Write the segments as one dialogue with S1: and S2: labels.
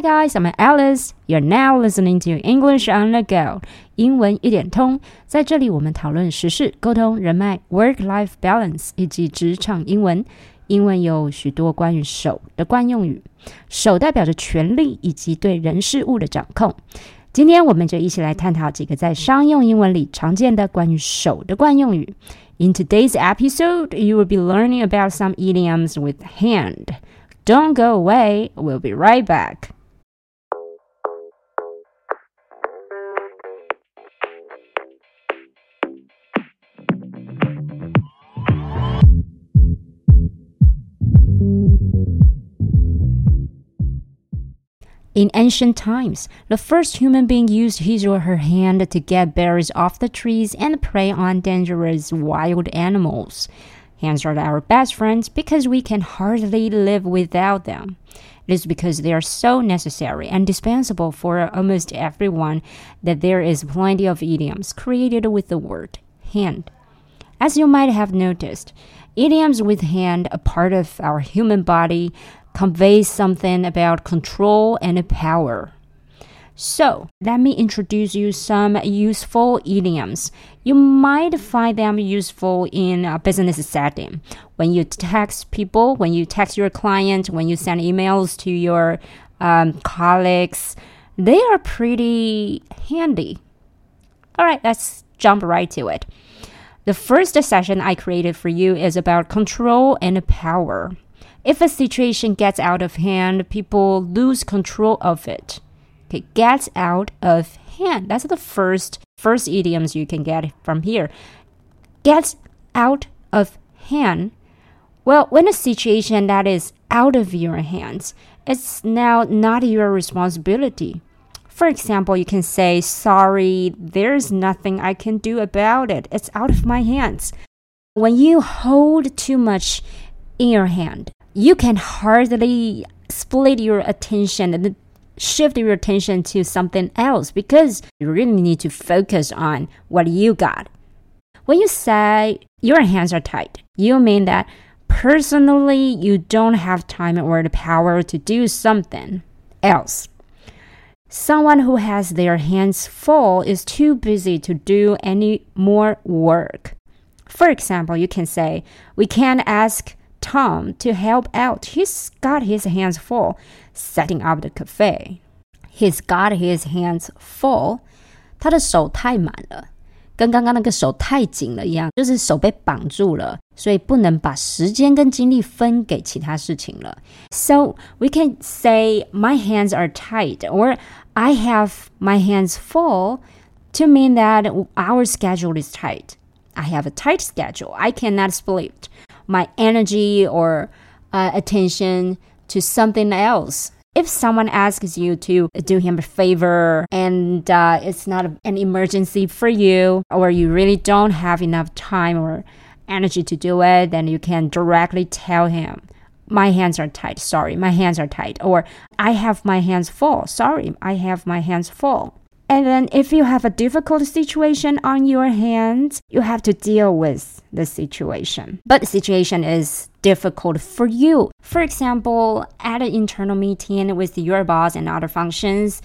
S1: Hi guys, I'm Alice. You're now listening to English on the Go. 英文一点通，在这里我们讨论时事、沟通、人脉、work-life balance 以及职场英文。英文有许多关于手的惯用语，手代表着权力以及对人事物的掌控。今天我们就一起来探讨几个在商用英文里常见的关于手的惯用语。In today's episode, you will be learning about some idioms with hand. Don't go away. We'll be right back. In ancient times, the first human being used his or her hand to get berries off the trees and prey on dangerous wild animals. Hands are our best friends because we can hardly live without them. It is because they are so necessary and dispensable for almost everyone that there is plenty of idioms created with the word hand. As you might have noticed, idioms with hand, a part of our human body, conveys something about control and power. So, let me introduce you some useful idioms. You might find them useful in a business setting. When you text people, when you text your client, when you send emails to your um, colleagues, they are pretty handy. All right, let's jump right to it. The first session I created for you is about control and power. If a situation gets out of hand, people lose control of it. Okay, gets out of hand. That's the first first idioms you can get from here. Gets out of hand. Well, when a situation that is out of your hands, it's now not your responsibility. For example, you can say, Sorry, there's nothing I can do about it. It's out of my hands. When you hold too much in your hand, you can hardly split your attention and shift your attention to something else because you really need to focus on what you got. When you say your hands are tight, you mean that personally you don't have time or the power to do something else. Someone who has their hands full is too busy to do any more work. For example, you can say, We can't ask Tom to help out. He's got his hands full setting up the cafe. He's got his hands full. 他的手太满了，跟刚刚那个手太紧了一样，就是手被绑住了，所以不能把时间跟精力分给其他事情了。So we can say my hands are tight or I have my hands full to mean that our schedule is tight. I have a tight schedule. I cannot split my energy or uh, attention to something else. If someone asks you to do him a favor and uh, it's not an emergency for you, or you really don't have enough time or energy to do it, then you can directly tell him, My hands are tight. Sorry, my hands are tight. Or I have my hands full. Sorry, I have my hands full. And then if you have a difficult situation on your hands, you have to deal with the situation. But the situation is difficult for you. For example, at an internal meeting with your boss and other functions,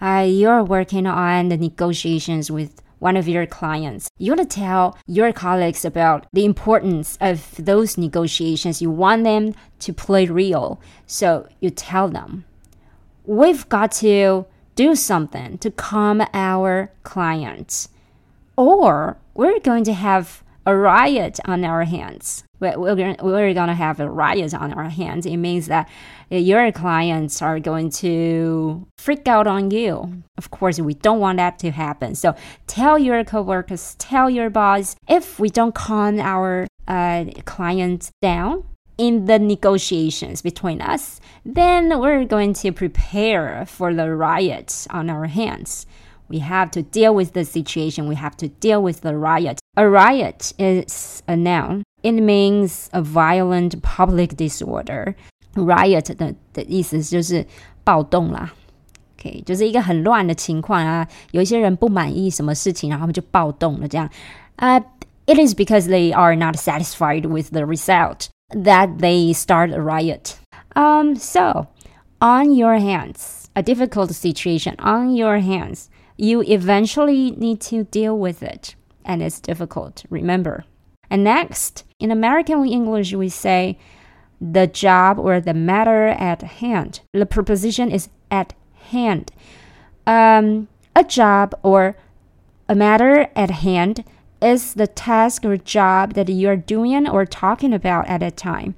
S1: uh, you're working on the negotiations with one of your clients. You want to tell your colleagues about the importance of those negotiations. You want them to play real. So you tell them, we've got to do something to calm our clients. Or we're going to have a riot on our hands. We're, we're, going to have a riot on our hands. It means that your clients are going to freak out on you. Of course, we don't want that to happen. So tell your coworkers, tell your boss, if we don't calm our uh, clients down, in the negotiations between us, then we're going to prepare for the riots on our hands. We have to deal with the situation. We have to deal with the riot. A riot is a noun. It means a violent public disorder. Riot 的的意思就是暴动啦。OK，就是一个很乱的情况啊，有一些人不满意什么事情，然后他们就暴动了这样。呃、uh,，it is because they are not satisfied with the result that they start a riot. Um, so, on your hands, a difficult situation on your hands, you eventually need to deal with it. And it's difficult, remember. And next, in American English, we say the job or the matter at hand. The preposition is at hand. Um, a job or a matter at hand is the task or job that you are doing or talking about at a time.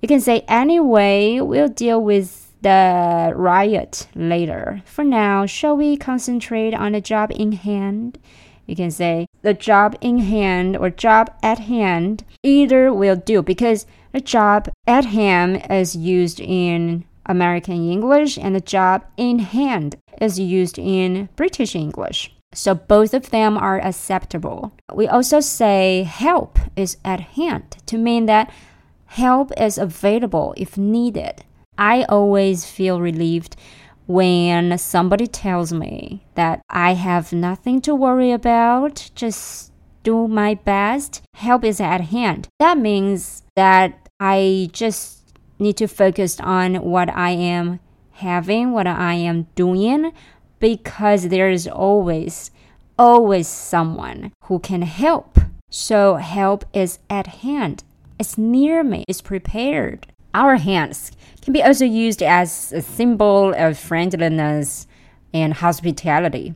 S1: You can say, anyway, we'll deal with the riot later. For now, shall we concentrate on the job in hand? You can say the job in hand or job at hand. Either will do because the job at hand is used in American English and the job in hand is used in British English. So both of them are acceptable. We also say help is at hand to mean that help is available if needed. I always feel relieved when somebody tells me that I have nothing to worry about, just do my best, help is at hand. That means that I just need to focus on what I am having, what I am doing, because there is always, always someone who can help. So help is at hand. It's near me, it's prepared. Our hands can be also used as a symbol of friendliness and hospitality,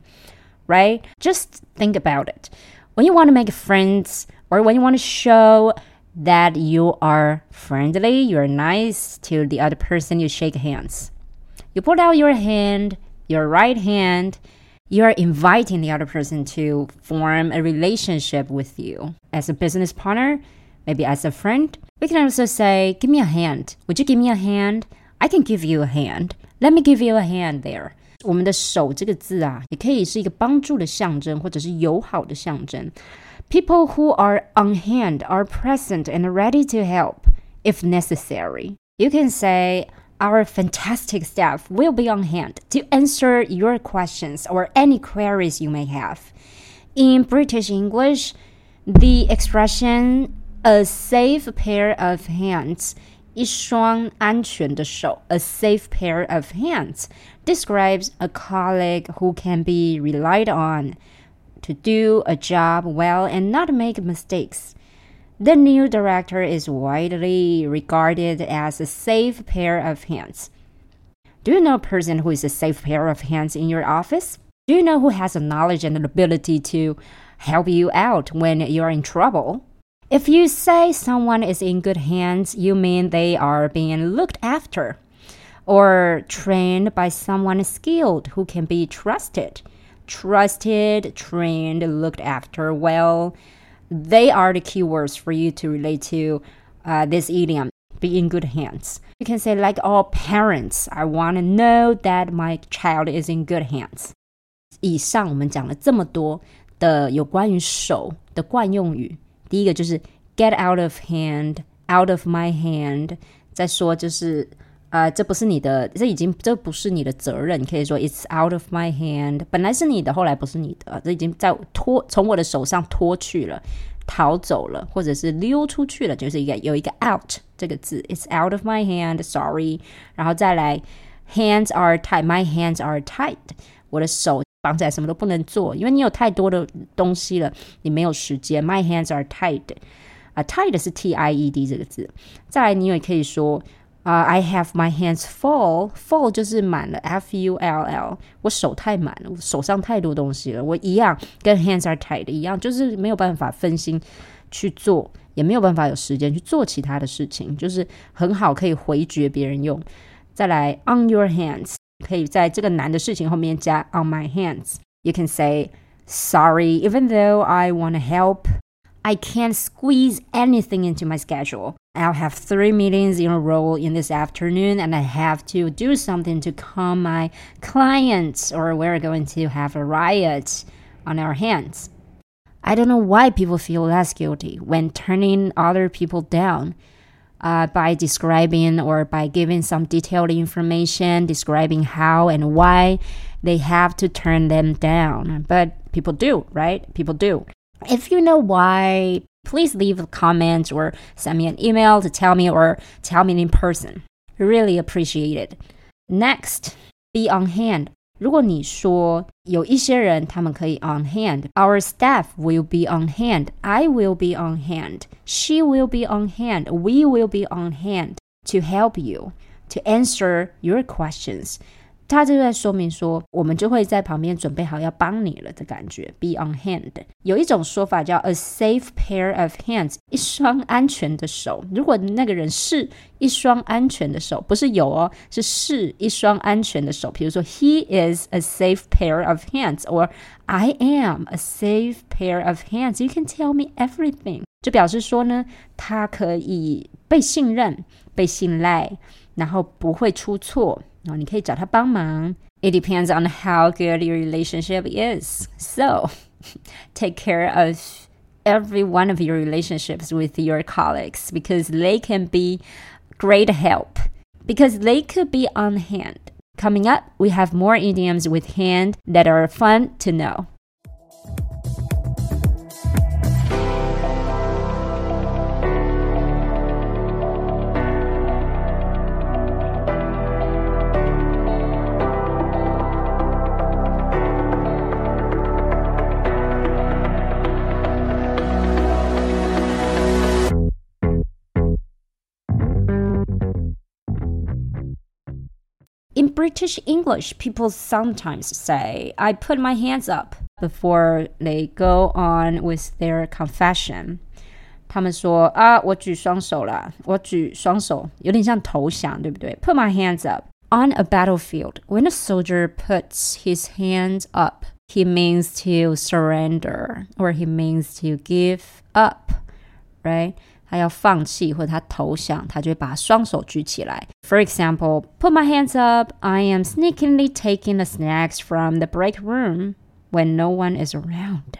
S1: right? Just think about it. When you want to make friends or when you want to show that you are friendly, you're nice to the other person, you shake hands. You put out your hand, your right hand, you're inviting the other person to form a relationship with you as a business partner maybe as a friend. We can also say, Give me a hand. Would you give me a hand? I can give you a hand. Let me give you a hand there. 我们的手这个字啊，也可以是一个帮助的象征，或者是友好的象征。People who are on hand are present and ready to help if necessary. You can say, Our fantastic staff will be on hand to answer your questions or any queries you may have. In British English, the expression a safe pair of hands. 一双安全的手, a safe pair of hands, describes a colleague who can be relied on to do a job well and not make mistakes. The new director is widely regarded as a safe pair of hands. Do you know a person who is a safe pair of hands in your office? Do you know who has the knowledge and the ability to help you out when you're in trouble? If you say someone is in good hands, you mean they are being looked after or trained by someone skilled who can be trusted. Trusted, trained, looked after well. They are the keywords for you to relate to uh, this idiom. Be in good hands. You can say, like all parents, I want to know that my child is in good hands. 以上我们讲了这么多的有关于手的惯用语。第一个就是 get out of hand，out of my hand。再说就是 呃，这不是你的，这已经这不是你的责任。可以说 it's out of my hand，本来是你的，后来不是你的，这已经在脱从我的手上脱去了，逃走了，或者是溜出去了，就是一个有一个 out 这个字，it's out of my hand，sorry。然后再来 hands are tight，my hands are tight，我的手。绑起来什么都不能做，因为你有太多的东西了，你没有时间。My hands are tied，啊，tied 是 T I E D 这个字。再来，你也可以说啊，I have my hands full，full 就是满了，F U L L，我手太满了，手上太多东西了。我一样跟 hands are tied 一样，就是没有办法分心去做，也没有办法有时间去做其他的事情，就是很好可以回绝别人用。再来，on your hands。可以在这个难的事情后面加 on my hands. You can say sorry even though I want to help. I can't squeeze anything into my schedule. I'll have three meetings in a row in this afternoon and I have to do something to calm my clients or we're going to have a riot on our hands. I don't know why people feel less guilty when turning other people down uh, by describing or by giving some detailed information describing how and why they have to turn them down. But people do, right? People do. If you know why, please leave a comment or send me an email to tell me or tell me in person. Really appreciate it. Next, be on hand。如果你说有一些人他们可以 on hand，our staff will be on hand，I will be on hand，she will be on hand，we will be on hand to help you to answer your questions。 他就在说明说，我们就会在旁边准备好要帮你了的感觉，be on hand。有一种说法叫 a safe pair of hands，一双安全的手。如果那个人是一双安全的手，不是有哦，是是一双安全的手。比如说，he is a safe pair of hands，or I am a safe pair of hands。You can tell me everything，就表示说呢，他可以被信任、被信赖，然后不会出错。然后你可以找他帮忙。It depends on how good your relationship is. So, take care of every one of your relationships with your colleagues because they can be great help because they could be on hand. Coming up, we have more idioms with hand that are fun to know. British English, people sometimes say, I put my hands up before they go on with their confession. 他们说啊，我举双手了，我举双手，有点像投降，对不对？Put my hands up. On a battlefield, when a soldier puts his hands up, he means to surrender or he means to give up, right? 他要放弃或者他投降，他就会把双手举起来。For example, put my hands up. I am sneakily taking the snacks from the break room when no one is around.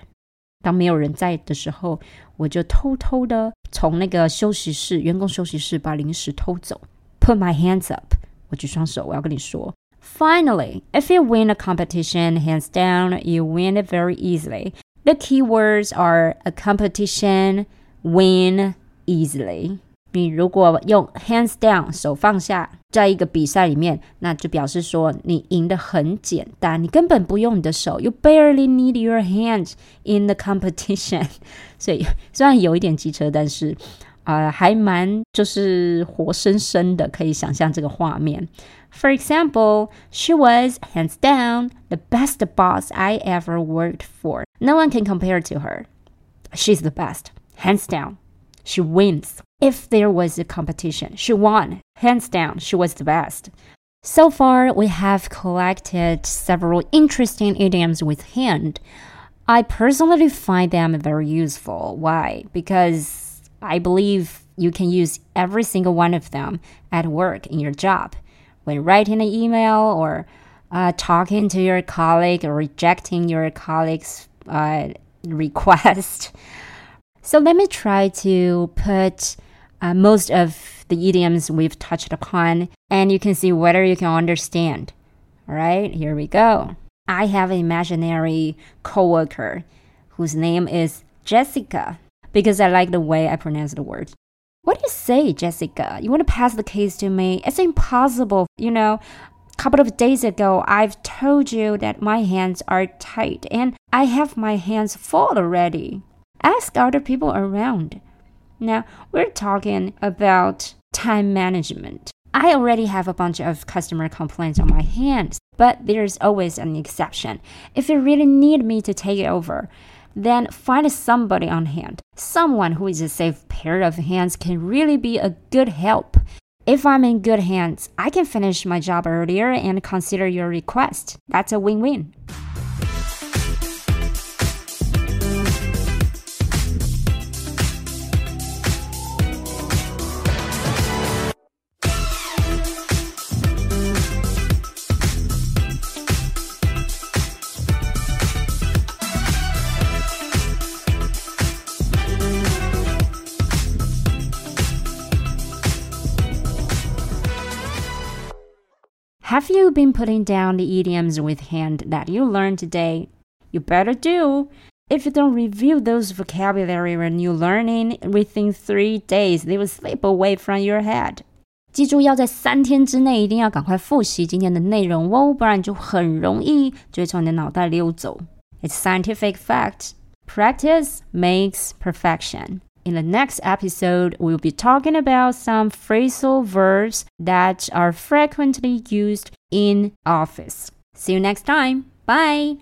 S1: 当没有人在的时候，我就偷偷的从那个休息室、员工休息室把零食偷走。Put my hands up. 我举双手，我要跟你说。Finally, if you win a competition hands down, you win it very easily. The key words are a competition, win, easily。你如果用 hands down 手放下，在一个比赛里面，那就表示说你赢得很简单，你根本不用你的手，you barely need your hands in the competition。所以虽然有一点机车，但是啊、呃，还蛮就是活生生的，可以想象这个画面。For example, she was hands down the best boss I ever worked for. No one can compare to her. She's the best, hands down she wins. If there was a competition, she won. Hands down, she was the best. So far, we have collected several interesting idioms with hand. I personally find them very useful. Why? Because I believe you can use every single one of them at work in your job. When writing an email or uh, talking to your colleague or rejecting your colleague's uh, request. So let me try to put uh, most of the idioms we've touched upon, and you can see whether you can understand. All right, here we go. I have an imaginary coworker whose name is Jessica because I like the way I pronounce the word. What do you say, Jessica? You want to pass the case to me? It's impossible. You know, a couple of days ago, I've told you that my hands are tight and I have my hands full already. Ask other people around. Now, we're talking about time management. I already have a bunch of customer complaints on my hands, but there's always an exception. If you really need me to take it over, then find somebody on hand. Someone who is a safe pair of hands can really be a good help. If I'm in good hands, I can finish my job earlier and consider your request. That's a win win. Have you been putting down the idioms with hand that you learned today? You better do. If you don't review those vocabulary when you're learning within three days, they will slip away from your head. 记住要在三天之内一定要赶快复习今天的内容哦，不然就很容易就会从你的脑袋溜走。It's scientific fact. Practice makes perfection. In the next episode, we'll be talking about some phrasal verbs that are frequently used in office. See you next time. Bye.